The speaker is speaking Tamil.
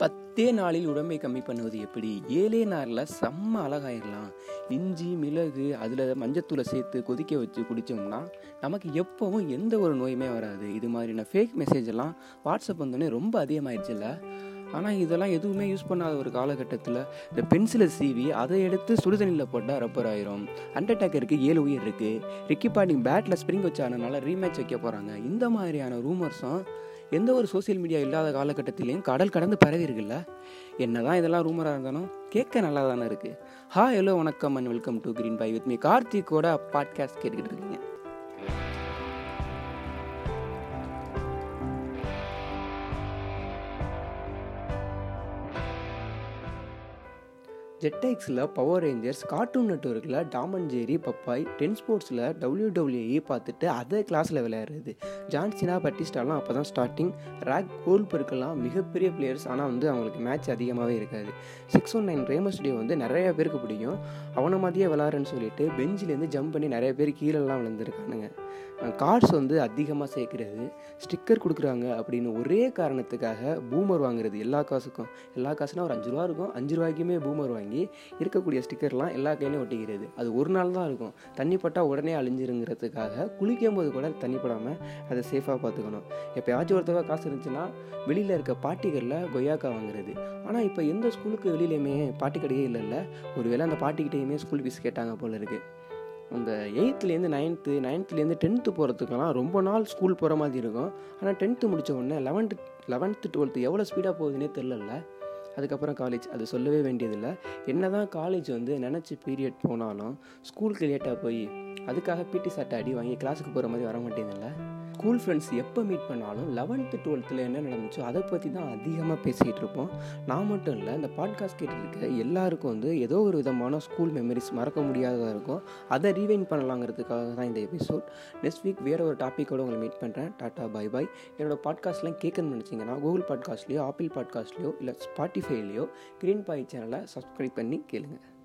பத்தே நாளில் உடம்பை கம்மி பண்ணுவது எப்படி? ஏழே நாளில் செம்ம அழகாயிடலாம் இஞ்சி மிளகு அதில் மஞ்சத்தூளை சேர்த்து கொதிக்க வச்சு குடித்தோம்னா நமக்கு எப்போவும் எந்த ஒரு நோயுமே வராது. இது மாதிரியான ஃபேக் மெசேஜ் எல்லாம் வாட்ஸ்அப் வந்தோடனே ரொம்ப அதிகமாகிடுச்சுல்ல ஆனால் இதெல்லாம் எதுவுமே யூஸ் பண்ணாத ஒரு காலகட்டத்தில் இந்த பென்சிலை சீவி அதை எடுத்து சுடுதண்ணியில் போட்டால் ரப்பர் ஆயிரும் அண்டர்டேக்கருக்கு ஏழு உயிர் இருக்குது ரிக்கி பாண்டிங் பேட்டில் ஸ்ப்ரிங் வச்சானனால ரீமேட்ச் வைக்க போகிறாங்க இந்த மாதிரியான ரூமர்ஸும் எந்த ஒரு சோசியல் மீடியா இல்லாத காலகட்டத்திலையும் கடல் கடந்து பரவி இருக்குல்ல என்னதான் இதெல்லாம் ரூமராக இருந்தாலும் கேட்க நல்லா தானே இருக்குது ஹா ஹலோ வணக்கம் and welcome to green pie with me கார்த்திகோட podcast கேட்டுக்கிட்டு இருக்கீங்க. ஜெட்டெக்ஸில் Power Rangers cartoon நெட்ஒர்க்கில் Tom and Jerry Popeye Ten ஸ்போர்ட்ஸில் டபிள்யூ டபிள்யூஇ பார்த்துட்டு அதே கிளாஸில் விளையாடுறது. ஜான்சினா பட்டிஸ்டாலாம் அப்போ தான் ஸ்டார்டிங் ரேக் கோல் பெருக்கெல்லாம் மிகப்பெரிய பிளேயர்ஸ் ஆனால் வந்து அவங்களுக்கு மேட்ச் அதிகமாகவே இருக்காது. சிக்ஸ் ஒன் நைன் ரேமஸ் டே வந்து நிறைய பேருக்கு பிடிக்கும். அவனை மாதிரியே விளாட்றேன்னு சொல்லிட்டு பெஞ்சிலேருந்து ஜம்ப் பண்ணி நிறைய பேர் கீழெல்லாம் விழுந்துருக்கானுங்க. கார்ட்ஸ் வந்து அதிகமாக சேர்க்குறது ஸ்டிக்கர் கொடுக்குறாங்க அப்படின்னு ஒரே காரணத்துக்காக பூமர் வாங்குறது எல்லா காசுக்கும். எல்லா காசுனா ஒரு அஞ்சு ரூபா இருக்கும். அஞ்சு ரூபாய்க்குமே பூமர் வாங்கி இருக்கக்கூடிய ஸ்டிக்கர்லாம் எல்லா கையிலையும் ஒட்டிக்கிறது. அது ஒரு நாள் தான் இருக்கும். தண்ணி பட்டால் உடனே அழிஞ்சிருங்கிறதுக்காக குளிக்கும் போது கூட தண்ணி படாமல் அதை சேஃபாக பார்த்துக்கணும். எப்போயாச்சும் ஒருத்தவா காசு இருந்துச்சுன்னா வெளியில் இருக்க பாட்டிகளில் கொய்யாக்கா வாங்குறது. ஆனால் இப்போ எந்த ஸ்கூலுக்கு வெளியிலையுமே பாட்டி கடையே இல்லைல்ல. ஒருவேளை அந்த பாட்டிக்கிட்டேயுமே ஸ்கூல் ஃபீஸ் கேட்டாங்க போல இருக்குது அந்த எயித்துலேருந்து நைன்த்து நைன்த்துலேருந்து டென்த்து போகிறதுக்கெல்லாம் ரொம்ப நாள் ஸ்கூல் போகிற மாதிரி இருக்கும். ஆனால் டென்த்து முடித்த உடனே லெவன்த்து லெவன்த்து டுவெல்த்து எவ்வளோ ஸ்பீடாக போகுதுன்னே தெரிலல அதுக்கப்புறம் காலேஜ் அது சொல்லவே வேண்டியதில்லை. என்ன தான் காலேஜ் வந்து நினச்சி பீரியட் போனாலும் ஸ்கூலுக்கு லேட்டாக போய் அதுக்காக பிடி சட்டை அடி வாங்கி கிளாஸுக்கு போகிற மாதிரி வர மாட்டேங்குதுல்ல? ஸ்கூல் ஃப்ரெண்ட்ஸ் எப்போ மீட் பண்ணாலும் லெவன்த்து டுவெல்த்தில் என்ன நடந்துச்சோ அதை பற்றி தான் அதிகமாக பேசிகிட்டு இருப்போம். நான் மட்டும் இல்லை இந்த பாட்காஸ்ட் கேட்டுருக்க எல்லாருக்கும் வந்து ஏதோ ஒரு விதமான ஸ்கூல் மெமரிஸ் மறக்க முடியாததாக இருக்கும். அதை ரீவைன் பண்ணலாங்கிறதுக்காக தான் இந்த எபிசோட் நெக்ஸ்ட் வீக் வேறு ஒரு டாப்பிக்கோடு உங்களை மீட் பண்ணுறேன் டாட்டா பை பாய் என்னோடய பாட்காஸ்ட்லாம் கேட்கணும்னு நினச்சிங்கன்னா கூகுள் பாட்காஸ்ட்லேயோ ஆப்பிள் பாட்காஸ்ட்லேயோ இல்லை ஸ்பாட்டிஃபைலையோ க்ரீன் பாய் சேனலை சப்ஸ்கிரைப் பண்ணி கேளுங்கள்